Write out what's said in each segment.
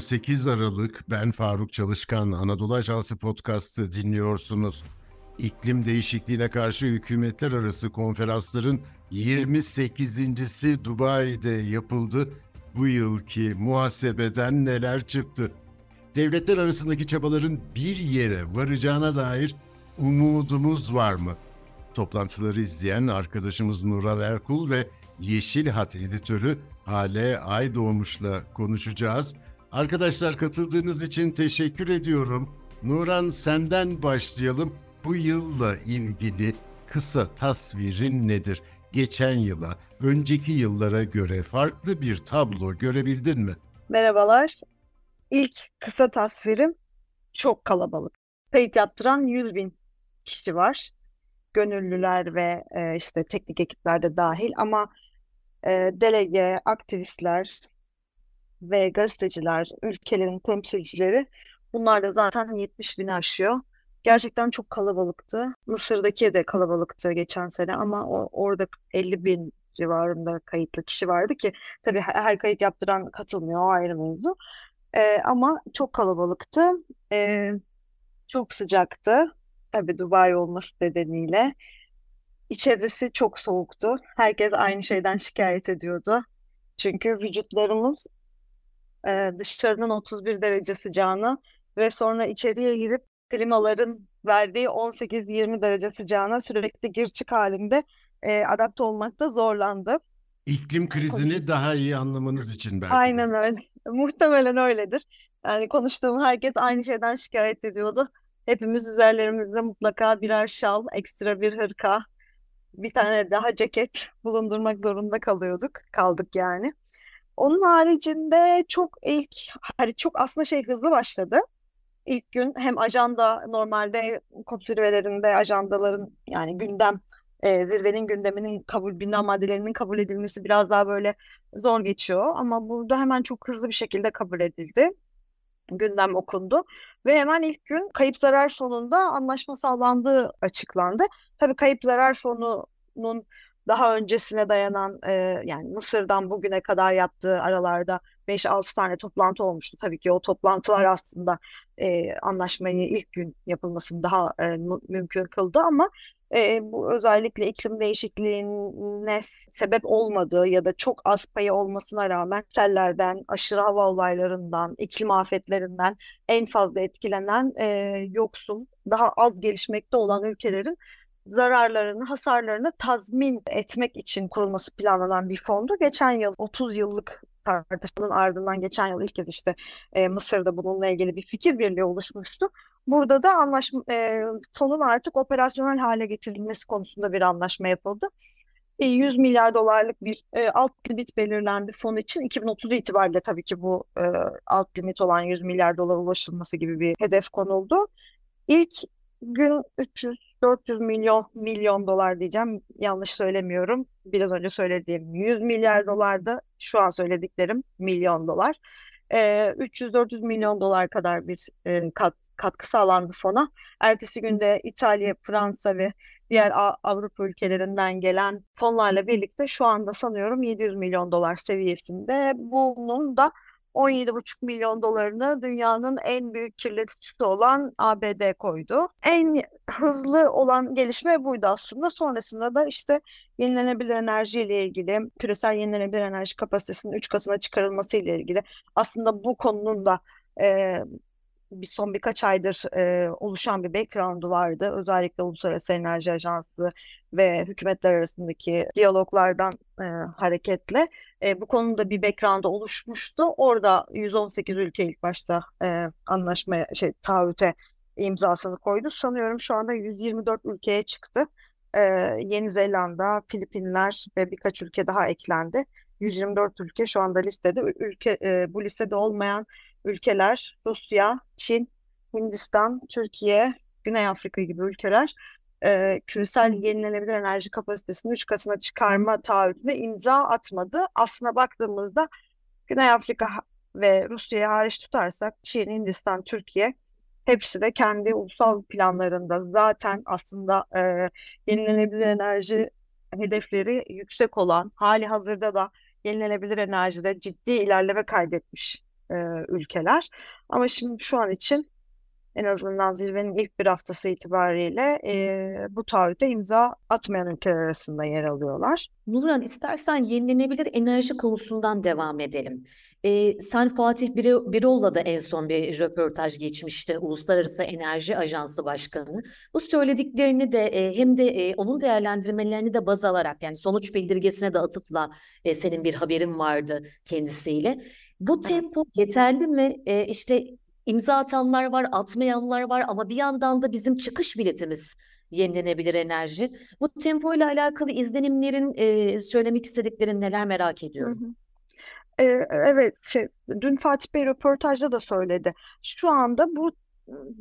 Merhaba, bugün 8 Aralık. Ben Faruk Çalışkan. Anadolu Ajansı podcast'ı dinliyorsunuz. İklim değişikliğine karşı hükümetler arası konferansların 28.si Dubai'de yapıldı. Bu yılki muhasebeden neler çıktı? Devletler arasındaki çabaların bir yere varacağına dair umudumuz var mı? Toplantıları izleyen arkadaşımız Nural Erkul ve Yeşil Hat editörü Hale Aydoğmuş'la konuşacağız. Arkadaşlar katıldığınız için teşekkür ediyorum. Nuran senden başlayalım. Bu yılla ilgili kısa tasvirin nedir? Geçen yıla, önceki yıllara göre farklı bir tablo görebildin mi? Merhabalar. İlk kısa tasvirim çok kalabalık. Kayıt yaptıran 100 bin kişi var. Gönüllüler ve e, işte teknik ekipler de dahil ama e, delege, aktivistler ve gazeteciler, ülkelerin temsilcileri bunlar da zaten 70 bini aşıyor. Gerçekten çok kalabalıktı. Mısır'daki de kalabalıktı geçen sene ama o, orada 50 bin civarında kayıtlı kişi vardı ki tabii her kayıt yaptıran katılmıyor o ayrı mevzu. E, ama çok kalabalıktı. E, çok sıcaktı. Tabii Dubai olması nedeniyle. İçerisi çok soğuktu. Herkes aynı şeyden şikayet ediyordu. Çünkü vücutlarımız e, dışarının 31 derece sıcağını ve sonra içeriye girip klimaların verdiği 18-20 derece sıcağına sürekli gir çık halinde e, adapte olmakta zorlandı. İklim krizini daha iyi anlamanız için belki. Aynen öyle. Muhtemelen öyledir. Yani konuştuğum herkes aynı şeyden şikayet ediyordu. Hepimiz üzerlerimizde mutlaka birer şal, ekstra bir hırka, bir tane daha ceket bulundurmak zorunda kalıyorduk. Kaldık yani. Onun haricinde çok ilk, hani çok aslında şey hızlı başladı. İlk gün hem ajanda normalde kod zirvelerinde ajandaların yani gündem e, zirvenin gündeminin kabul bina maddelerinin kabul edilmesi biraz daha böyle zor geçiyor ama burada hemen çok hızlı bir şekilde kabul edildi. Gündem okundu ve hemen ilk gün kayıp zarar sonunda anlaşma sağlandığı açıklandı. Tabii kayıp zarar fonunun daha öncesine dayanan e, yani Mısır'dan bugüne kadar yaptığı aralarda 5-6 tane toplantı olmuştu. Tabii ki o toplantılar aslında e, anlaşmayı ilk gün yapılmasını daha e, mümkün kıldı ama e, bu özellikle iklim değişikliğine sebep olmadığı ya da çok az payı olmasına rağmen sellerden, aşırı hava olaylarından, iklim afetlerinden en fazla etkilenen e, yoksul, daha az gelişmekte olan ülkelerin zararlarını, hasarlarını tazmin etmek için kurulması planlanan bir fondu. Geçen yıl 30 yıllık tartışmanın ardından geçen yıl ilk kez işte e, Mısır'da bununla ilgili bir fikir birliği oluşmuştu. Burada da anlaşma e, fonun artık operasyonel hale getirilmesi konusunda bir anlaşma yapıldı. 100 e, milyar dolarlık bir e, alt limit belirlendi fon için 2030 itibariyle tabii ki bu e, alt limit olan 100 milyar dolar ulaşılması gibi bir hedef konuldu. İlk gün 300-400 milyon milyon dolar diyeceğim. Yanlış söylemiyorum. Biraz önce söylediğim 100 milyar dolarda şu an söylediklerim milyon dolar. E, 300-400 milyon dolar kadar bir e, kat, katkı sağlandı fona. Ertesi günde İtalya, Fransa ve diğer Avrupa ülkelerinden gelen fonlarla birlikte şu anda sanıyorum 700 milyon dolar seviyesinde. Bunun da 17,5 milyon dolarını dünyanın en büyük kirleticisi olan ABD koydu. En hızlı olan gelişme buydu aslında. Sonrasında da işte yenilenebilir enerji ile ilgili, küresel yenilenebilir enerji kapasitesinin 3 katına çıkarılması ile ilgili aslında bu konunun da e, bir son birkaç aydır e, oluşan bir background'u vardı. Özellikle Uluslararası Enerji Ajansı ve hükümetler arasındaki diyaloglardan e, hareketle e, bu konuda bir background oluşmuştu. Orada 118 ülke ilk başta e, anlaşmaya şey taahhüte imzasını koydu. Sanıyorum şu anda 124 ülkeye çıktı. E, Yeni Zelanda, Filipinler ve birkaç ülke daha eklendi. 124 ülke şu anda listede. Ülke e, bu listede olmayan ülkeler Rusya, Çin, Hindistan, Türkiye, Güney Afrika gibi ülkeler e, küresel yenilenebilir enerji kapasitesini 3 katına çıkarma taahhütüne imza atmadı. Aslına baktığımızda Güney Afrika ve Rusya'yı hariç tutarsak Çin, Hindistan, Türkiye hepsi de kendi ulusal planlarında zaten aslında e, yenilenebilir enerji hedefleri yüksek olan hali hazırda da yenilenebilir enerjide ciddi ilerleme kaydetmiş e, ülkeler. Ama şimdi şu an için en azından zirvenin ilk bir haftası itibariyle e, bu taahhüte imza atmayan ülkeler arasında yer alıyorlar. Nurhan istersen yenilenebilir enerji konusundan devam edelim. E, sen Fatih Birol'la da en son bir röportaj geçmişti. Uluslararası Enerji Ajansı Başkanı. Bu söylediklerini de e, hem de e, onun değerlendirmelerini de baz alarak yani sonuç bildirgesine de atıfla e, senin bir haberin vardı kendisiyle. Bu tempo yeterli mi? E, işte imza atanlar var, atmayanlar var ama bir yandan da bizim çıkış biletimiz yenilenebilir enerji. Bu tempo ile alakalı izlenimlerin e, söylemek istediklerin neler merak ediyorum. Hı hı. Ee, evet, şey, dün Fatih Bey röportajda da söyledi. Şu anda bu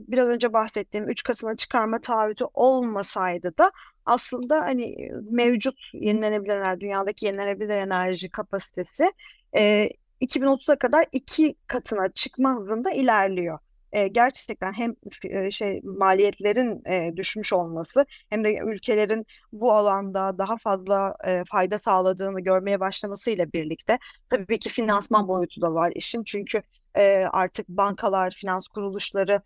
biraz önce bahsettiğim üç katına çıkarma taahhütü olmasaydı da aslında hani mevcut yenilenebilir enerji, dünyadaki yenilenebilir enerji kapasitesi e, 2030'a kadar iki katına çıkma hızında ilerliyor. E, gerçekten hem e, şey maliyetlerin e, düşmüş olması hem de ülkelerin bu alanda daha fazla e, fayda sağladığını görmeye başlamasıyla birlikte tabii ki finansman boyutu da var işin çünkü e, artık bankalar, finans kuruluşları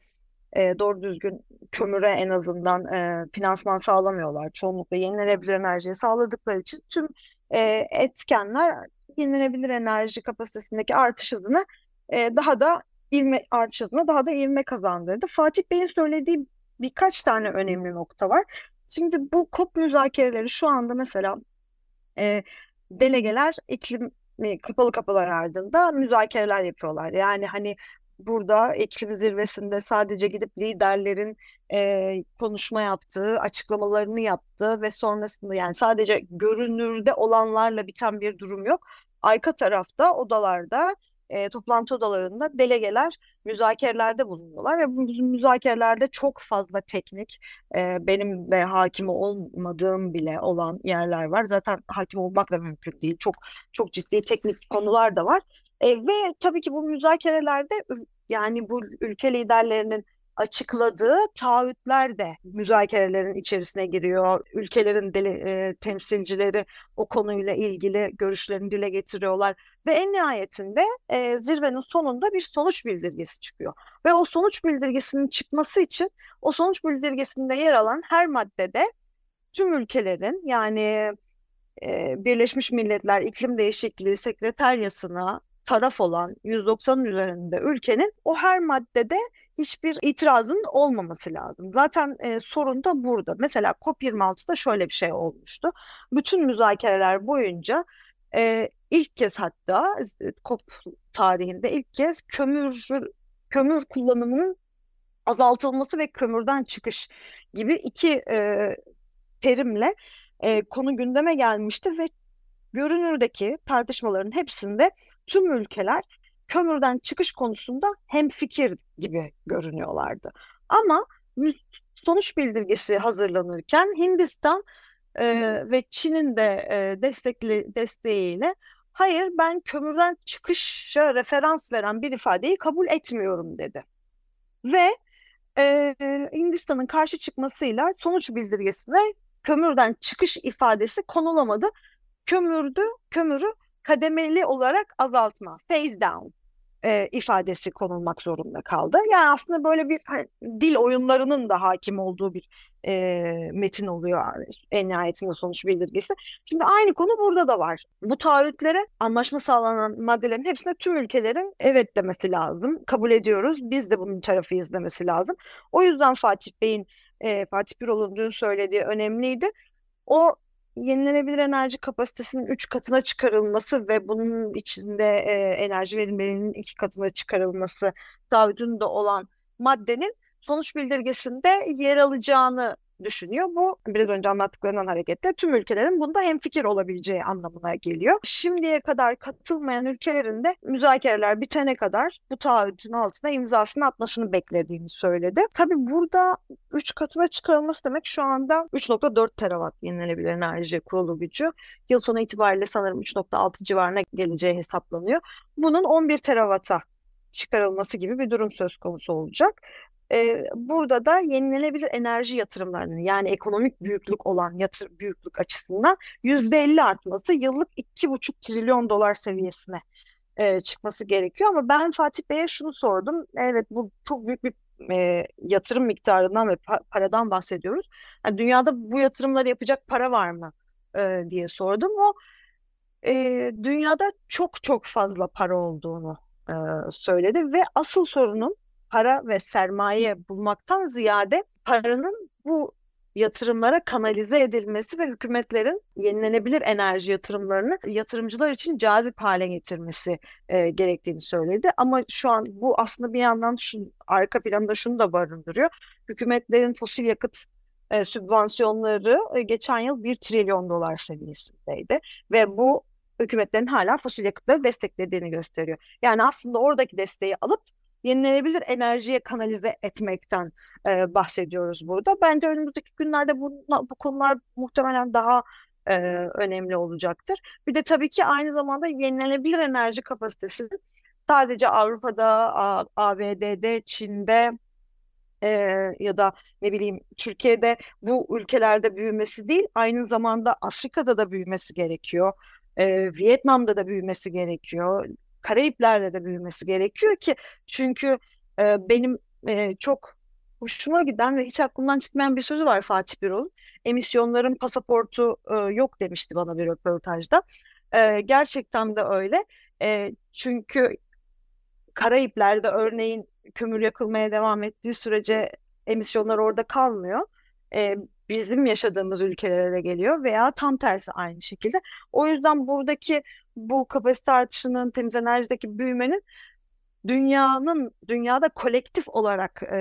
e, doğru düzgün kömüre en azından e, finansman sağlamıyorlar. Çoğunlukla yenilenebilir enerjiyi sağladıkları için tüm e, etkenler yenilenebilir enerji kapasitesindeki artış hızını e, daha da ivme artış hızına daha da ivme kazandırdı. Fatih Bey'in söylediği birkaç tane önemli nokta var. Şimdi bu COP müzakereleri şu anda mesela e, delegeler iklim kapalı kapılar ardında müzakereler yapıyorlar. Yani hani burada iklim zirvesinde sadece gidip liderlerin e, konuşma yaptığı, açıklamalarını yaptığı ve sonrasında yani sadece görünürde olanlarla biten bir durum yok. Arka tarafta odalarda e, toplantı odalarında delegeler müzakerelerde bulunuyorlar ve bu müzakerelerde çok fazla teknik e, benim de hakim olmadığım bile olan yerler var. Zaten hakim olmak da mümkün değil. Çok çok ciddi teknik konular da var. E, ve tabii ki bu müzakerelerde yani bu ülke liderlerinin açıkladığı taahhütler de müzakerelerin içerisine giriyor. Ülkelerin deli, e, temsilcileri o konuyla ilgili görüşlerini dile getiriyorlar ve en nihayetinde e, zirvenin sonunda bir sonuç bildirgesi çıkıyor. Ve o sonuç bildirgesinin çıkması için o sonuç bildirgesinde yer alan her maddede tüm ülkelerin yani e, Birleşmiş Milletler İklim Değişikliği Sekreteryası'na taraf olan 190'ın üzerinde ülkenin o her maddede hiçbir itirazın olmaması lazım. Zaten e, sorun da burada. Mesela COP26'da şöyle bir şey olmuştu. Bütün müzakereler boyunca e, ilk kez hatta COP tarihinde ilk kez kömür kömür kullanımının azaltılması ve kömürden çıkış gibi iki e, terimle e, konu gündeme gelmişti ve görünürdeki tartışmaların hepsinde tüm ülkeler kömürden çıkış konusunda hem fikir gibi görünüyorlardı. Ama sonuç bildirgesi hazırlanırken Hindistan e, ve Çin'in de e, destekli desteğiyle hayır ben kömürden çıkışa referans veren bir ifadeyi kabul etmiyorum dedi. Ve e, Hindistan'ın karşı çıkmasıyla sonuç bildirgesine kömürden çıkış ifadesi konulamadı. Kömürdü, kömürü kademeli olarak azaltma, phase down e, ifadesi konulmak zorunda kaldı. Yani aslında böyle bir hani, dil oyunlarının da hakim olduğu bir e, metin oluyor en nihayetinde sonuç bildirgesi. Şimdi aynı konu burada da var. Bu taahhütlere anlaşma sağlanan maddelerin hepsine tüm ülkelerin evet demesi lazım. Kabul ediyoruz. Biz de bunun tarafıyız demesi lazım. O yüzden Fatih Bey'in e, Fatih Birol'un dün söylediği önemliydi. O yenilenebilir enerji kapasitesinin 3 katına çıkarılması ve bunun içinde e, enerji verimliliğinin 2 katına çıkarılması taahhüdünde olan maddenin sonuç bildirgesinde yer alacağını düşünüyor. Bu biraz önce anlattıklarından hareketle tüm ülkelerin bunda hemfikir olabileceği anlamına geliyor. Şimdiye kadar katılmayan ülkelerin de müzakereler bitene kadar bu taahhütün altına imzasını atmasını beklediğini söyledi. Tabii burada 3 katına çıkarılması demek şu anda 3.4 terawatt yenilenebilir enerji kurulu gücü. Yıl sonu itibariyle sanırım 3.6 civarına geleceği hesaplanıyor. Bunun 11 terawata çıkarılması gibi bir durum söz konusu olacak. Burada da yenilenebilir enerji yatırımlarının yani ekonomik büyüklük olan yatır büyüklük açısından %50 artması yıllık 2,5 trilyon dolar seviyesine e, çıkması gerekiyor. Ama ben Fatih Bey'e şunu sordum. Evet bu çok büyük bir e, yatırım miktarından ve pa- paradan bahsediyoruz. Yani dünyada bu yatırımları yapacak para var mı e, diye sordum. O e, dünyada çok çok fazla para olduğunu e, söyledi ve asıl sorunun para ve sermaye bulmaktan ziyade paranın bu yatırımlara kanalize edilmesi ve hükümetlerin yenilenebilir enerji yatırımlarını yatırımcılar için cazip hale getirmesi e, gerektiğini söyledi. Ama şu an bu aslında bir yandan şu, arka planda şunu da barındırıyor. Hükümetlerin fosil yakıt e, sübvansiyonları e, geçen yıl 1 trilyon dolar seviyesindeydi ve bu hükümetlerin hala fosil yakıtları desteklediğini gösteriyor. Yani aslında oradaki desteği alıp yenilenebilir enerjiye kanalize etmekten e, bahsediyoruz burada. Bence önümüzdeki günlerde bu, bu konular muhtemelen daha e, önemli olacaktır. Bir de tabii ki aynı zamanda yenilenebilir enerji kapasitesi sadece Avrupa'da, ABD'de, Çin'de e, ya da ne bileyim Türkiye'de bu ülkelerde büyümesi değil, aynı zamanda Afrika'da da büyümesi gerekiyor. E, Vietnam'da da büyümesi gerekiyor. Karayipler'de de büyümesi gerekiyor ki çünkü e, benim e, çok hoşuma giden ve hiç aklımdan çıkmayan bir sözü var Fatih Birol'un. Emisyonların pasaportu e, yok demişti bana bir röportajda. E, gerçekten de öyle. E, çünkü Karayipler'de örneğin kömür yakılmaya devam ettiği sürece emisyonlar orada kalmıyor. E, bizim yaşadığımız ülkelere de geliyor veya tam tersi aynı şekilde. O yüzden buradaki bu kapasite artışının, temiz enerjideki büyümenin dünyanın dünyada kolektif olarak e,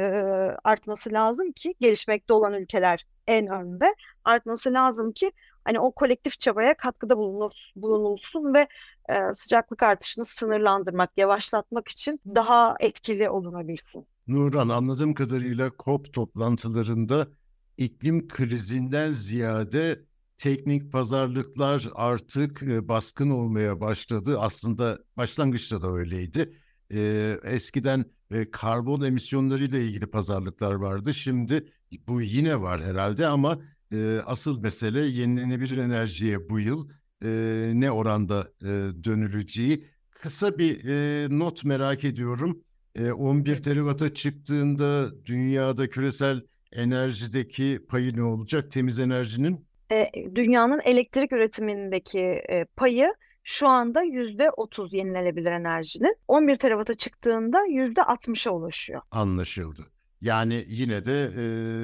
artması lazım ki gelişmekte olan ülkeler en önde artması lazım ki hani o kolektif çabaya katkıda bulunur, bulunulsun ve e, sıcaklık artışını sınırlandırmak, yavaşlatmak için daha etkili olunabilsin. Nurhan anladığım kadarıyla COP toplantılarında iklim krizinden ziyade teknik pazarlıklar artık e, baskın olmaya başladı. Aslında başlangıçta da öyleydi. E, eskiden e, karbon emisyonlarıyla ilgili pazarlıklar vardı. Şimdi bu yine var herhalde ama e, asıl mesele yenilenebilir enerjiye bu yıl e, ne oranda e, dönüleceği. Kısa bir e, not merak ediyorum. E, 11 teravata çıktığında dünyada küresel enerjideki payı ne olacak? Temiz enerjinin? E, dünyanın elektrik üretimindeki e, payı şu anda yüzde otuz yenilenebilir enerjinin 11 teravata çıktığında yüzde 60'a ulaşıyor. Anlaşıldı. Yani yine de e,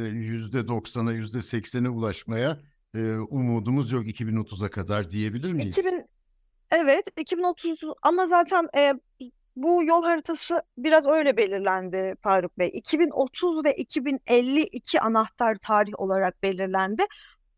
yüzde 90'a yüzde 80'e ulaşmaya e, umudumuz yok 2030'a kadar diyebilir miyiz? 2000 evet 2030 ama zaten e, bu yol haritası biraz öyle belirlendi Faruk Bey. 2030 ve 2052 anahtar tarih olarak belirlendi.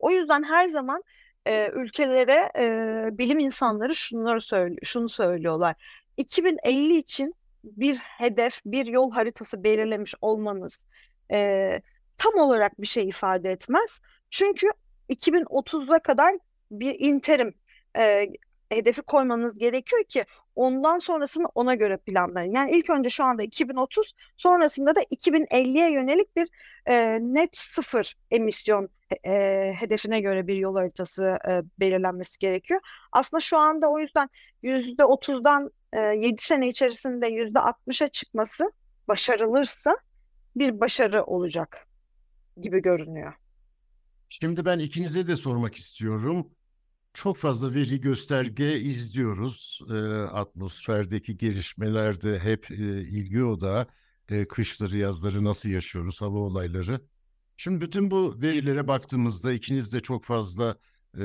O yüzden her zaman e, ülkelere e, bilim insanları şunları söylüyor, şunu söylüyorlar. 2050 için bir hedef, bir yol haritası belirlemiş olmanız e, tam olarak bir şey ifade etmez. Çünkü 2030'a kadar bir interim e, hedefi koymanız gerekiyor ki ondan sonrasını ona göre planlayın. Yani ilk önce şu anda 2030, sonrasında da 2050'ye yönelik bir e, net sıfır emisyon e, hedefine göre bir yol haritası e, belirlenmesi gerekiyor. Aslında şu anda o yüzden %30'dan e, 7 sene içerisinde %60'a çıkması başarılırsa bir başarı olacak gibi görünüyor. Şimdi ben ikinize de sormak istiyorum. Çok fazla veri gösterge izliyoruz. E, atmosferdeki gelişmelerde hep e, ilgi odağı. E, kışları, yazları nasıl yaşıyoruz, hava olayları. Şimdi bütün bu verilere baktığımızda ikiniz de çok fazla e,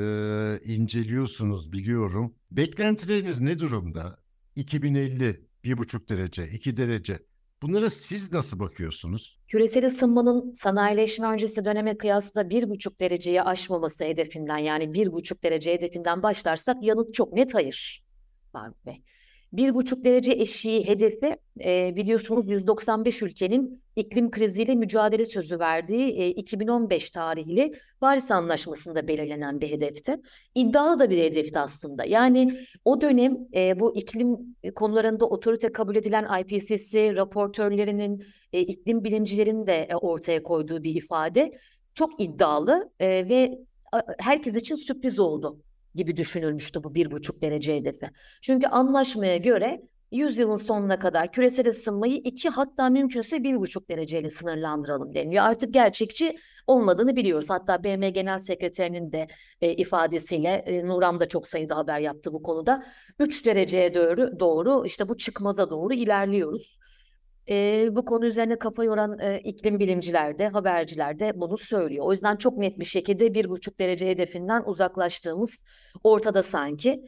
inceliyorsunuz biliyorum. Beklentileriniz ne durumda? 2050, 1,5 derece, 2 derece. Bunlara siz nasıl bakıyorsunuz? Küresel ısınmanın sanayileşme öncesi döneme kıyasla bir buçuk dereceyi aşmaması hedefinden yani bir buçuk derece hedefinden başlarsak yanıt çok net hayır. Faruk Bey. Bir buçuk derece eşiği hedefi e, biliyorsunuz 195 ülkenin iklim kriziyle mücadele sözü verdiği e, 2015 tarihli Paris Anlaşması'nda belirlenen bir hedefti. İddialı da bir hedefti aslında. Yani o dönem e, bu iklim konularında otorite kabul edilen IPCC raportörlerinin, e, iklim bilimcilerin de e, ortaya koyduğu bir ifade. Çok iddialı e, ve herkes için sürpriz oldu gibi düşünülmüştü bu bir buçuk derece hedefi. Çünkü anlaşmaya göre 100 yılın sonuna kadar küresel ısınmayı iki hatta mümkünse bir buçuk dereceyle sınırlandıralım deniyor. Artık gerçekçi olmadığını biliyoruz. Hatta BM Genel Sekreterinin de e, ifadesiyle e, Nuran da çok sayıda haber yaptı bu konuda. 3 dereceye doğru, doğru işte bu çıkmaza doğru ilerliyoruz. E, bu konu üzerine kafa yoran e, iklim bilimciler de haberciler de bunu söylüyor. O yüzden çok net bir şekilde bir buçuk derece hedefinden uzaklaştığımız ortada sanki.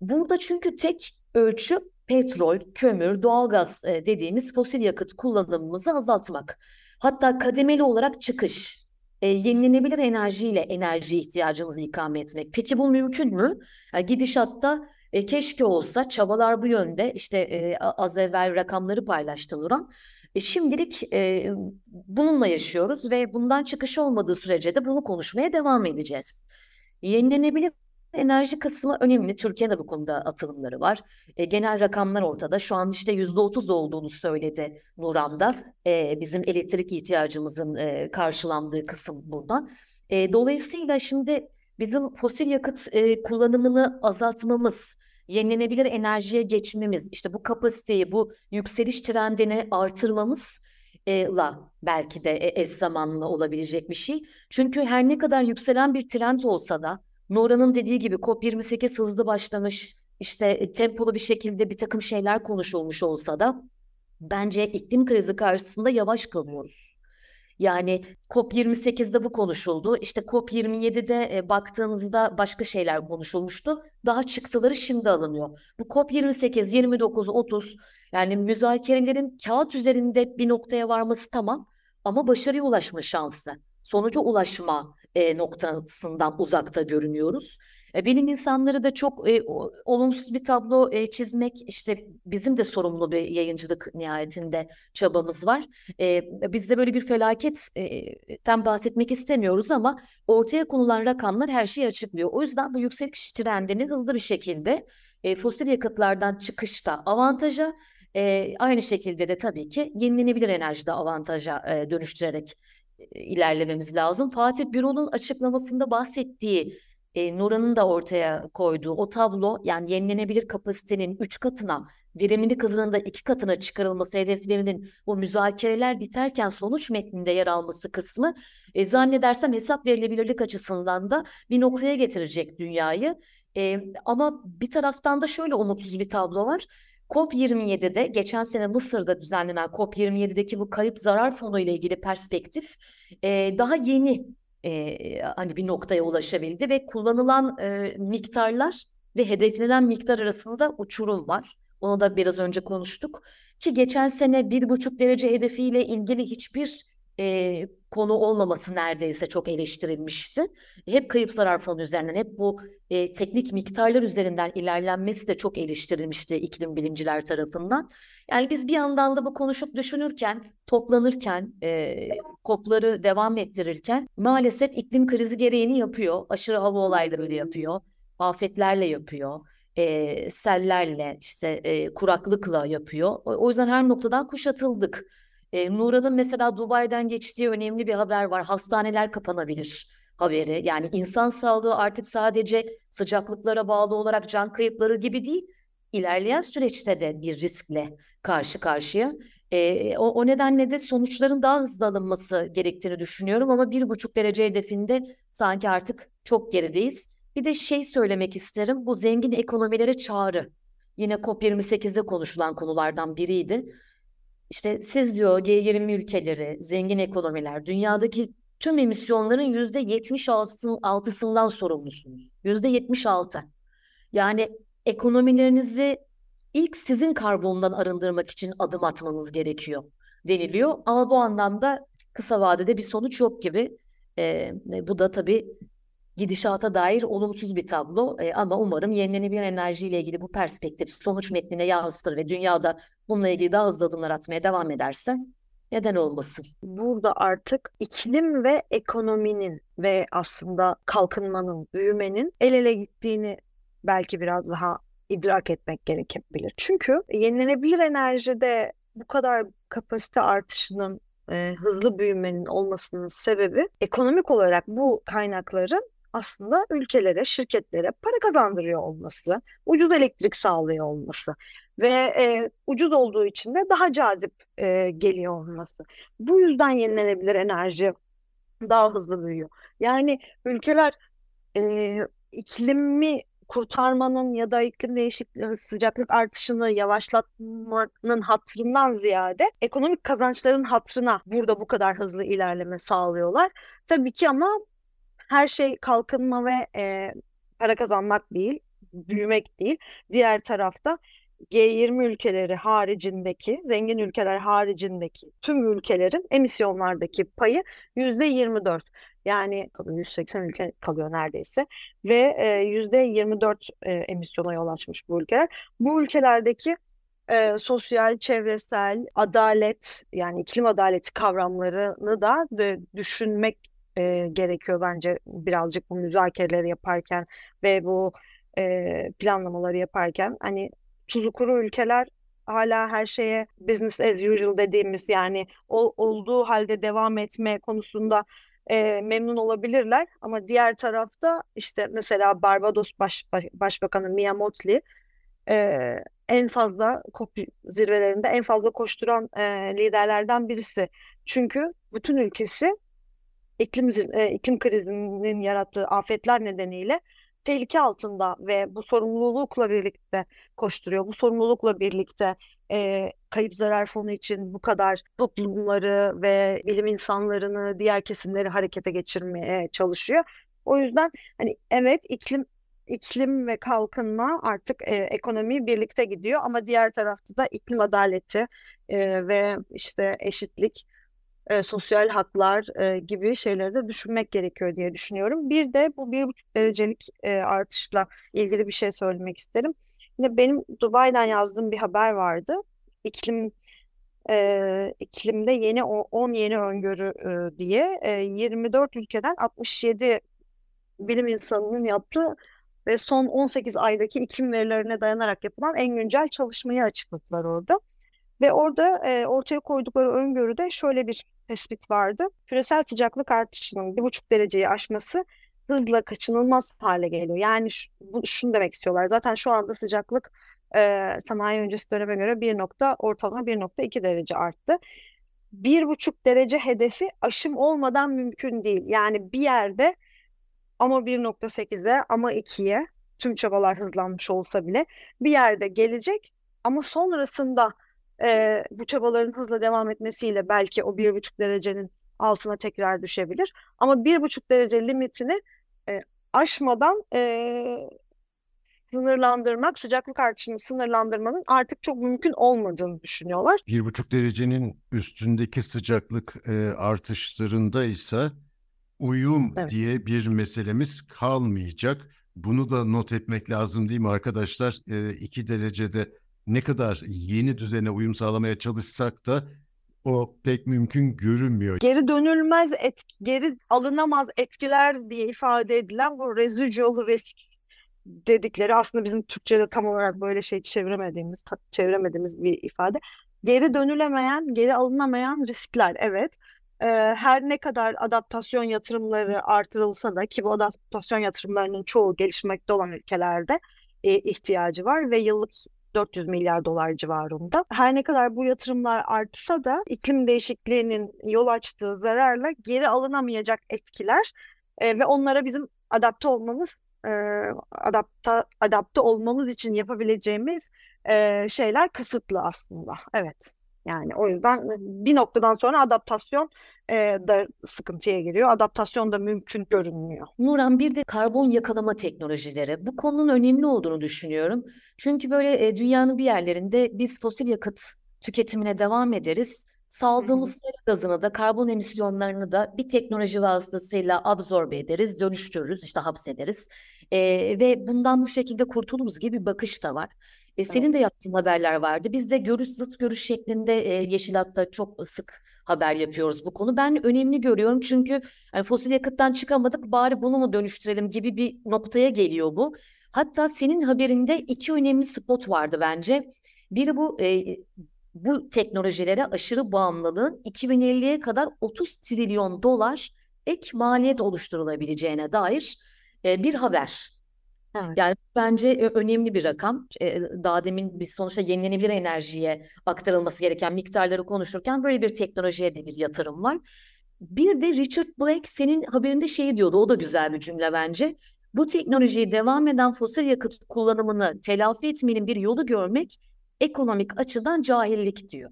Burada çünkü tek ölçü petrol, kömür, doğalgaz e, dediğimiz fosil yakıt kullanımımızı azaltmak. Hatta kademeli olarak çıkış, e, yenilenebilir enerjiyle enerji ihtiyacımızı ikame etmek. Peki bu mümkün mü? Yani gidişatta e, keşke olsa çabalar bu yönde. İşte e, az evvel rakamları paylaştı Nuran. E, şimdilik e, bununla yaşıyoruz ve bundan çıkış olmadığı sürece de bunu konuşmaya devam edeceğiz. Yenilenebilir enerji kısmı önemli. Türkiye'de bu konuda atılımları var. E, genel rakamlar ortada. Şu an işte yüzde otuz olduğunu söyledi Nuran'da. E, bizim elektrik ihtiyacımızın e, karşılandığı kısım buradan. E, dolayısıyla şimdi bizim fosil yakıt e, kullanımını azaltmamız, yenilenebilir enerjiye geçmemiz, işte bu kapasiteyi, bu yükseliş trendini artırmamız la belki de eş zamanlı olabilecek bir şey. Çünkü her ne kadar yükselen bir trend olsa da Nora'nın dediği gibi COP28 hızlı başlamış, işte tempolu bir şekilde bir takım şeyler konuşulmuş olsa da bence iklim krizi karşısında yavaş kalıyoruz. Yani COP28'de bu konuşuldu. İşte COP27'de e, baktığınızda başka şeyler konuşulmuştu. Daha çıktıları şimdi alınıyor. Bu COP28, 29, 30 yani müzakerelerin kağıt üzerinde bir noktaya varması tamam ama başarıya ulaşma şansı, sonuca ulaşma e, noktasından uzakta görünüyoruz. E, bilim insanları da çok e, olumsuz bir tablo e, çizmek işte bizim de sorumlu bir yayıncılık nihayetinde çabamız var. E, biz de böyle bir felaketten bahsetmek istemiyoruz ama ortaya konulan rakamlar her şeyi açıklıyor. O yüzden bu yükseliş trendini hızlı bir şekilde e, fosil yakıtlardan çıkışta avantaja e, aynı şekilde de tabii ki yenilenebilir enerjide avantaja e, dönüştürerek e, ilerlememiz lazım. Fatih Büro'nun açıklamasında bahsettiği e, Nura'nın da ortaya koyduğu o tablo yani yenilenebilir kapasitenin üç katına, verimlilik hızının da iki katına çıkarılması hedeflerinin bu müzakereler biterken sonuç metninde yer alması kısmı e, zannedersem hesap verilebilirlik açısından da bir noktaya getirecek dünyayı. E, ama bir taraftan da şöyle umutsuz bir tablo var. COP27'de geçen sene Mısır'da düzenlenen COP27'deki bu kayıp zarar fonu ile ilgili perspektif e, daha yeni e, hani bir noktaya ulaşabildi ve kullanılan e, miktarlar ve hedeflenen miktar arasında uçurum var. Onu da biraz önce konuştuk. Ki geçen sene bir buçuk derece hedefiyle ilgili hiçbir e, konu olmaması neredeyse çok eleştirilmişti. Hep kayıp zarar fonu üzerinden, hep bu e, teknik miktarlar üzerinden ilerlenmesi de çok eleştirilmişti iklim bilimciler tarafından. Yani biz bir yandan da bu konuşup düşünürken, toplanırken, e, kopları devam ettirirken maalesef iklim krizi gereğini yapıyor. Aşırı hava olayları yapıyor, afetlerle yapıyor e, sellerle işte e, kuraklıkla yapıyor. O, o yüzden her noktadan kuşatıldık. E, Nura'nın mesela Dubai'den geçtiği önemli bir haber var. Hastaneler kapanabilir haberi. Yani insan sağlığı artık sadece sıcaklıklara bağlı olarak can kayıpları gibi değil, ilerleyen süreçte de bir riskle karşı karşıya. E, o, o nedenle de sonuçların daha hızlı alınması gerektiğini düşünüyorum ama bir buçuk derece hedefinde sanki artık çok gerideyiz. Bir de şey söylemek isterim, bu zengin ekonomilere çağrı. Yine COP28'de konuşulan konulardan biriydi. İşte siz diyor G20 ülkeleri, zengin ekonomiler, dünyadaki tüm emisyonların yüzde 76'sından sorumlusunuz. Yüzde 76. Yani ekonomilerinizi ilk sizin karbondan arındırmak için adım atmanız gerekiyor deniliyor. Ama bu anlamda kısa vadede bir sonuç yok gibi. Ee, bu da tabii gidişata dair olumsuz bir tablo e, ama umarım yenilenebilir enerjiyle ilgili bu perspektif sonuç metnine yansıtır ve dünyada bununla ilgili daha hızlı adımlar atmaya devam ederse neden olmasın? Burada artık iklim ve ekonominin ve aslında kalkınmanın, büyümenin el ele gittiğini belki biraz daha idrak etmek gerekebilir. Çünkü yenilenebilir enerjide bu kadar kapasite artışının e, hızlı büyümenin olmasının sebebi ekonomik olarak bu kaynakların aslında ülkelere, şirketlere para kazandırıyor olması, ucuz elektrik sağlıyor olması ve e, ucuz olduğu için de daha cazip e, geliyor olması. Bu yüzden yenilenebilir enerji daha hızlı büyüyor. Yani ülkeler e, iklimi kurtarmanın ya da iklim değişikliği sıcaklık artışını yavaşlatmanın hatırından ziyade ekonomik kazançların hatırına burada bu kadar hızlı ilerleme sağlıyorlar. Tabii ki ama her şey kalkınma ve e, para kazanmak değil, büyümek değil. Diğer tarafta G20 ülkeleri haricindeki, zengin ülkeler haricindeki tüm ülkelerin emisyonlardaki payı yüzde 24. Yani 180 ülke kalıyor neredeyse ve yüzde 24 e, emisyona yol açmış bu ülkeler. Bu ülkelerdeki e, sosyal, çevresel, adalet yani iklim adaleti kavramlarını da de, düşünmek e, gerekiyor bence birazcık bu müzakereleri yaparken ve bu e, planlamaları yaparken. Hani tuzu kuru ülkeler hala her şeye business as usual dediğimiz yani ol, olduğu halde devam etme konusunda e, memnun olabilirler. Ama diğer tarafta işte mesela Barbados Baş, Başbakanı Mia Mottley e, en fazla COP zirvelerinde en fazla koşturan e, liderlerden birisi. Çünkü bütün ülkesi iklim e, iklim krizinin yarattığı afetler nedeniyle tehlike altında ve bu sorumlulukla birlikte koşturuyor. Bu sorumlulukla birlikte e, kayıp zarar fonu için bu kadar toplumları ve bilim insanlarını, diğer kesimleri harekete geçirmeye çalışıyor. O yüzden hani evet iklim iklim ve kalkınma artık e, ekonomi birlikte gidiyor ama diğer tarafta da iklim adaleti e, ve işte eşitlik e, sosyal haklar e, gibi şeyleri de düşünmek gerekiyor diye düşünüyorum. Bir de bu bir buçuk derecelik e, artışla ilgili bir şey söylemek isterim. Yine benim Dubai'den yazdığım bir haber vardı. İklim e, iklimde yeni 10 yeni öngörü e, diye e, 24 ülkeden 67 bilim insanının yaptığı ve son 18 aydaki iklim verilerine dayanarak yapılan en güncel çalışmayı açıkladılar orada. Ve orada e, ortaya koydukları öngörüde şöyle bir tespit vardı. Küresel sıcaklık artışının bir buçuk dereceyi aşması hızla kaçınılmaz hale geliyor. Yani şu, bu, şunu demek istiyorlar. Zaten şu anda sıcaklık e, sanayi öncesi döneme göre 1 nokta, ortalama 1.2 derece arttı. Bir buçuk derece hedefi aşım olmadan mümkün değil. Yani bir yerde ama 1.8'e ama 2'ye tüm çabalar hızlanmış olsa bile bir yerde gelecek ama sonrasında e, bu çabaların hızla devam etmesiyle belki o bir buçuk derecenin altına tekrar düşebilir. Ama bir buçuk derece limitini e, aşmadan e, sınırlandırmak, sıcaklık artışını sınırlandırmanın artık çok mümkün olmadığını düşünüyorlar. Bir buçuk derecenin üstündeki sıcaklık e, artışlarında ise uyum evet. diye bir meselemiz kalmayacak. Bunu da not etmek lazım değil mi arkadaşlar? E, iki derecede ne kadar yeni düzene uyum sağlamaya çalışsak da o pek mümkün görünmüyor. Geri dönülmez etki, geri alınamaz etkiler diye ifade edilen bu residual risk dedikleri aslında bizim Türkçe'de tam olarak böyle şey çeviremediğimiz çeviremediğimiz bir ifade. Geri dönülemeyen, geri alınamayan riskler evet. Ee, her ne kadar adaptasyon yatırımları artırılsa da ki bu adaptasyon yatırımlarının çoğu gelişmekte olan ülkelerde e, ihtiyacı var ve yıllık 400 milyar dolar civarında. Her ne kadar bu yatırımlar artsa da iklim değişikliğinin yol açtığı zararla geri alınamayacak etkiler e, ve onlara bizim adapte olmamız e, adapta adapte olmamız için yapabileceğimiz e, şeyler kısıtlı aslında. Evet. Yani o yüzden bir noktadan sonra adaptasyon e, da sıkıntıya giriyor. Adaptasyon da mümkün görünmüyor. Nuran bir de karbon yakalama teknolojileri. Bu konunun önemli olduğunu düşünüyorum. Çünkü böyle e, dünyanın bir yerlerinde biz fosil yakıt tüketimine devam ederiz. Saldığımız sera gazını da karbon emisyonlarını da bir teknoloji vasıtasıyla absorbe ederiz, dönüştürürüz, işte hapsederiz. E, ve bundan bu şekilde kurtuluruz gibi bir bakış da var. E, senin de yaptığın haberler vardı. Biz de görüş zıt görüş şeklinde e, Yeşilat'ta çok sık haber yapıyoruz bu konu. Ben önemli görüyorum çünkü yani fosil yakıttan çıkamadık bari bunu mu dönüştürelim gibi bir noktaya geliyor bu. Hatta senin haberinde iki önemli spot vardı bence. Biri bu e, bu teknolojilere aşırı bağımlılığın 2050'ye kadar 30 trilyon dolar ek maliyet oluşturulabileceğine dair e, bir haber. Evet. Yani bence e, önemli bir rakam. E, Daha demin biz sonuçta yenilenebilir enerjiye aktarılması gereken miktarları konuşurken böyle bir teknolojiye de bir yatırım var. Bir de Richard Blake senin haberinde şey diyordu, o da güzel bir cümle bence. Bu teknolojiyi devam eden fosil yakıt kullanımını telafi etmenin bir yolu görmek ekonomik açıdan cahillik diyor.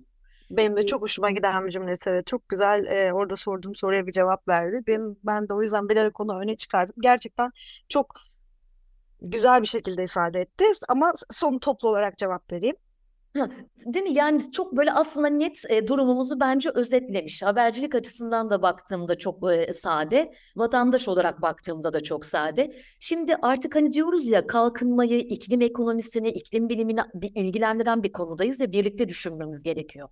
Benim de çok hoşuma giden bir cümlesi. Evet, çok güzel e, orada sorduğum soruya bir cevap verdi. Benim, ben de o yüzden bilerek onu öne çıkardım. Gerçekten çok güzel bir şekilde ifade etti. Ama son toplu olarak cevap vereyim. Değil mi? Yani çok böyle aslında net e, durumumuzu bence özetlemiş. Habercilik açısından da baktığımda çok e, sade, vatandaş olarak baktığımda da çok sade. Şimdi artık hani diyoruz ya kalkınmayı, iklim ekonomisini, iklim bilimini bi- ilgilendiren bir konudayız ya birlikte düşünmemiz gerekiyor.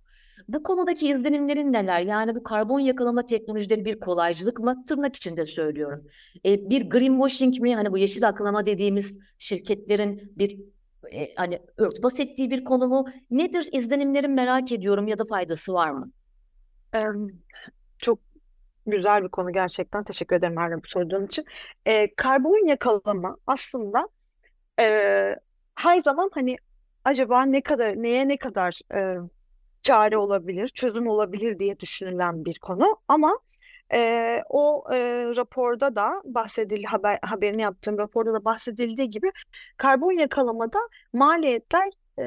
Bu konudaki izlenimlerin neler? Yani bu karbon yakalama teknolojileri bir kolaycılık mı? Tırnak içinde söylüyorum. E, bir greenwashing mi? Hani bu yeşil aklama dediğimiz şirketlerin bir e, hani örtbas ettiği bir konu mu? Nedir izlenimlerin merak ediyorum ya da faydası var mı? Çok güzel bir konu gerçekten. Teşekkür ederim Erdem bu sorduğun için. E, karbon yakalama aslında e, her zaman hani acaba ne kadar neye ne kadar e, çare olabilir, çözüm olabilir diye düşünülen bir konu. Ama e, o e, raporda da bahsedildi, haber, haberini yaptığım raporda da bahsedildiği gibi karbon yakalamada maliyetler e,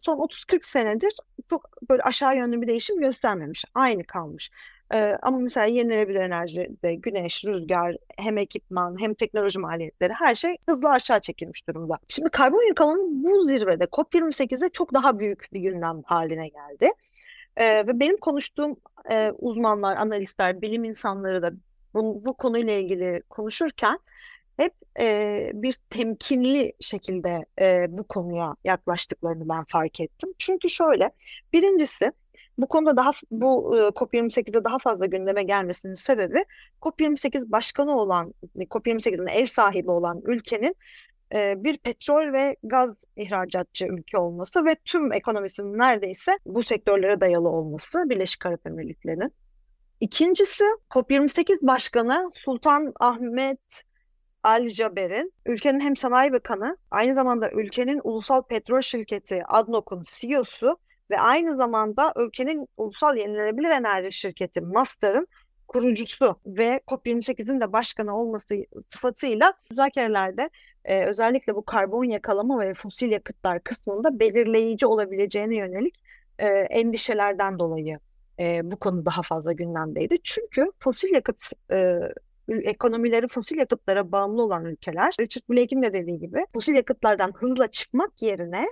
son 30-40 senedir çok böyle aşağı yönlü bir değişim göstermemiş. Aynı kalmış. E, ama mesela yenilenebilir enerjide güneş, rüzgar, hem ekipman hem teknoloji maliyetleri her şey hızla aşağı çekilmiş durumda. Şimdi karbon yakalama bu zirvede COP28'de çok daha büyük bir gündem haline geldi. Ee, ve benim konuştuğum e, uzmanlar, analistler, bilim insanları da bu, bu konuyla ilgili konuşurken hep e, bir temkinli şekilde e, bu konuya yaklaştıklarını ben fark ettim. Çünkü şöyle, birincisi bu konuda daha bu e, COP28'de daha fazla gündeme gelmesinin sebebi COP28 başkanı olan, COP28'in ev sahibi olan ülkenin bir petrol ve gaz ihracatçı ülke olması ve tüm ekonomisinin neredeyse bu sektörlere dayalı olması Birleşik Arap Emirlikleri'nin. İkincisi COP28 Başkanı Sultan Ahmet Al Jaber'in ülkenin hem sanayi bakanı aynı zamanda ülkenin ulusal petrol şirketi ADNOC'un CEO'su ve aynı zamanda ülkenin ulusal yenilenebilir enerji şirketi Masdar'ın kurucusu ve COP28'in de başkanı olması sıfatıyla müzakerelerde e, özellikle bu karbon yakalama ve fosil yakıtlar kısmında belirleyici olabileceğine yönelik e, endişelerden dolayı e, bu konu daha fazla gündemdeydi. Çünkü fosil yakıt e, ekonomileri fosil yakıtlara bağımlı olan ülkeler, Richard Blake'in de dediği gibi fosil yakıtlardan hızla çıkmak yerine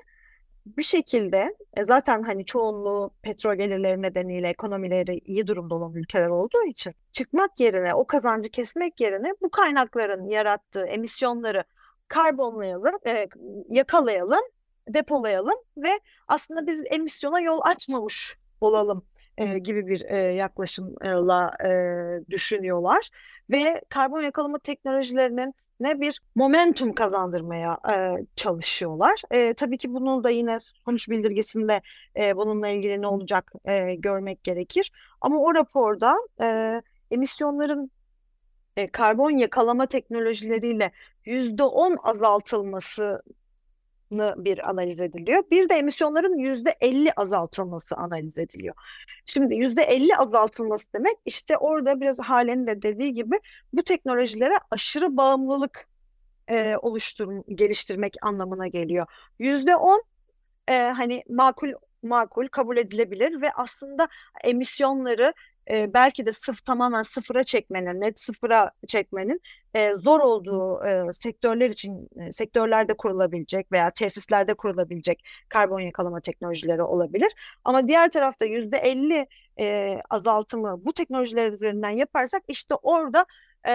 bir şekilde e, zaten hani çoğunluğu petrol gelirleri nedeniyle ekonomileri iyi durumda olan ülkeler olduğu için çıkmak yerine o kazancı kesmek yerine bu kaynakların yarattığı emisyonları karbonlayalım, e, yakalayalım, depolayalım ve aslında biz emisyona yol açmamış olalım e, gibi bir e, yaklaşımla e, düşünüyorlar. Ve karbon yakalama teknolojilerinin ne bir momentum kazandırmaya e, çalışıyorlar. E, tabii ki bunun da yine sonuç bildirgesinde e, bununla ilgili ne olacak e, görmek gerekir. Ama o raporda e, emisyonların e, karbon yakalama teknolojileriyle yüzde on azaltılması bir analiz ediliyor. Bir de emisyonların yüzde elli azaltılması analiz ediliyor. Şimdi yüzde elli azaltılması demek işte orada biraz halen de dediği gibi bu teknolojilere aşırı bağımlılık e, oluştur geliştirmek anlamına geliyor. Yüzde on e, hani makul makul kabul edilebilir ve aslında emisyonları e, belki de sıf tamamen sıfıra çekmenin, net sıfıra çekmenin e, zor olduğu e, sektörler için e, sektörlerde kurulabilecek veya tesislerde kurulabilecek karbon yakalama teknolojileri olabilir. Ama diğer tarafta yüzde elli azaltımı bu teknolojiler üzerinden yaparsak işte orada e,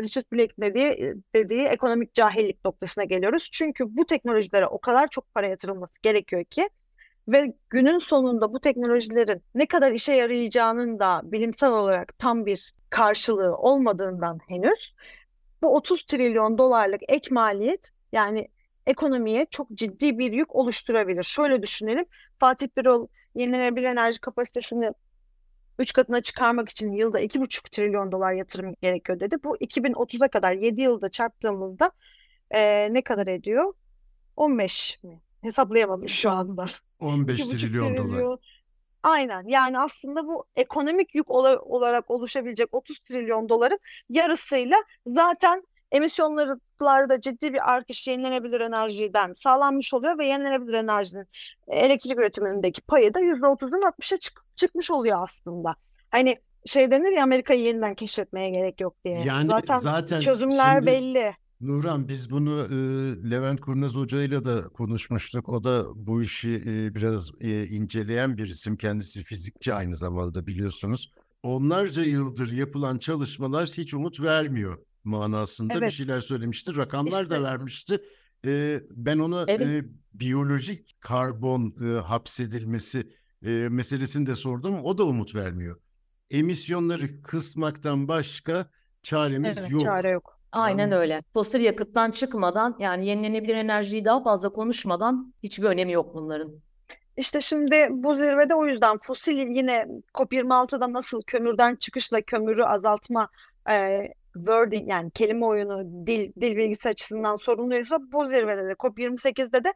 Richard Blake dediği, dediği ekonomik cahillik noktasına geliyoruz. Çünkü bu teknolojilere o kadar çok para yatırılması gerekiyor ki ve günün sonunda bu teknolojilerin ne kadar işe yarayacağının da bilimsel olarak tam bir karşılığı olmadığından henüz bu 30 trilyon dolarlık ek maliyet yani ekonomiye çok ciddi bir yük oluşturabilir. Şöyle düşünelim. Fatih Birol yenilenebilir enerji kapasitesini üç katına çıkarmak için yılda iki buçuk trilyon dolar yatırım gerekiyor dedi. Bu 2030'a kadar 7 yılda çarptığımızda eee, ne kadar ediyor? 15 mi? Hesaplayamadım şu anda. 15 İki buçuk trilyon dolar. Aynen yani aslında bu ekonomik yük ola- olarak oluşabilecek 30 trilyon doların yarısıyla zaten emisyonlarda ciddi bir artış yenilenebilir enerjiden sağlanmış oluyor ve yenilenebilir enerjinin e, elektrik üretimindeki payı da %30'dan 60'a çık- çıkmış oluyor aslında. Hani şey denir ya Amerika'yı yeniden keşfetmeye gerek yok diye. Yani Zaten zaten çözümler şimdi belli. Nurhan biz bunu e, Levent Kurnaz Hoca ile de konuşmuştuk. O da bu işi e, biraz e, inceleyen bir isim. Kendisi fizikçi aynı zamanda biliyorsunuz. Onlarca yıldır yapılan çalışmalar hiç umut vermiyor manasında bir Evet. şeyler söylemişti. Rakamlar da İşte- vermişti. E, ben ona Evet. e, biyolojik karbon e, hapsedilmesi e, meselesini de sordum. O da umut vermiyor. Emisyonları kısmaktan başka çaremiz Evet, yok. çare yok. Aynen öyle. Fosil yakıttan çıkmadan yani yenilenebilir enerjiyi daha fazla konuşmadan hiçbir önemi yok bunların. İşte şimdi bu zirvede o yüzden fosil yine COP26'da nasıl kömürden çıkışla kömürü azaltma e, wording yani kelime oyunu dil dil bilgisi açısından sorumluysa bu zirvede de COP28'de de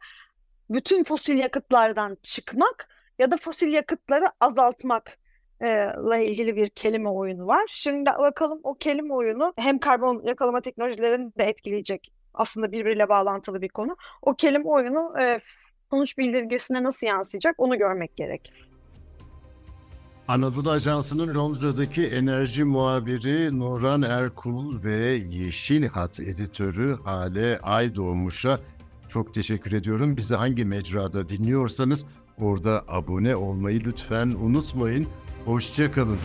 bütün fosil yakıtlardan çıkmak ya da fosil yakıtları azaltmak e, la ilgili bir kelime oyunu var. Şimdi bakalım o kelime oyunu hem karbon yakalama teknolojilerini de etkileyecek aslında birbiriyle bağlantılı bir konu. O kelime oyunu e, sonuç bildirgesine nasıl yansıyacak onu görmek gerek. Anadolu Ajansı'nın Londra'daki enerji muhabiri Nurhan Erkul ve Yeşil Hat editörü Hale Aydoğmuş'a çok teşekkür ediyorum. Bizi hangi mecrada dinliyorsanız orada abone olmayı lütfen unutmayın. Hoşçakalın.